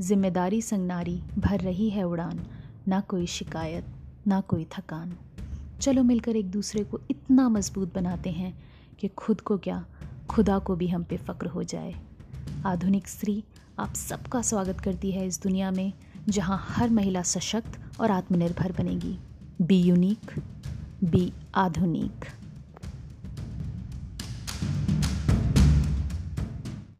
ज़िम्मेदारी संगनारी भर रही है उड़ान। ना कोई शिकायत, ना कोई थकान। चलो मिलकर एक दूसरे को इतना मज़बूत बनाते हैं कि खुद को क्या, खुदा को भी हम पे फ़क्र हो जाए। आधुनिक स्त्री आप सबका स्वागत करती है इस दुनिया में, जहाँ हर महिला सशक्त और आत्मनिर्भर बनेगी। बी यूनिक, बी आधुनिक।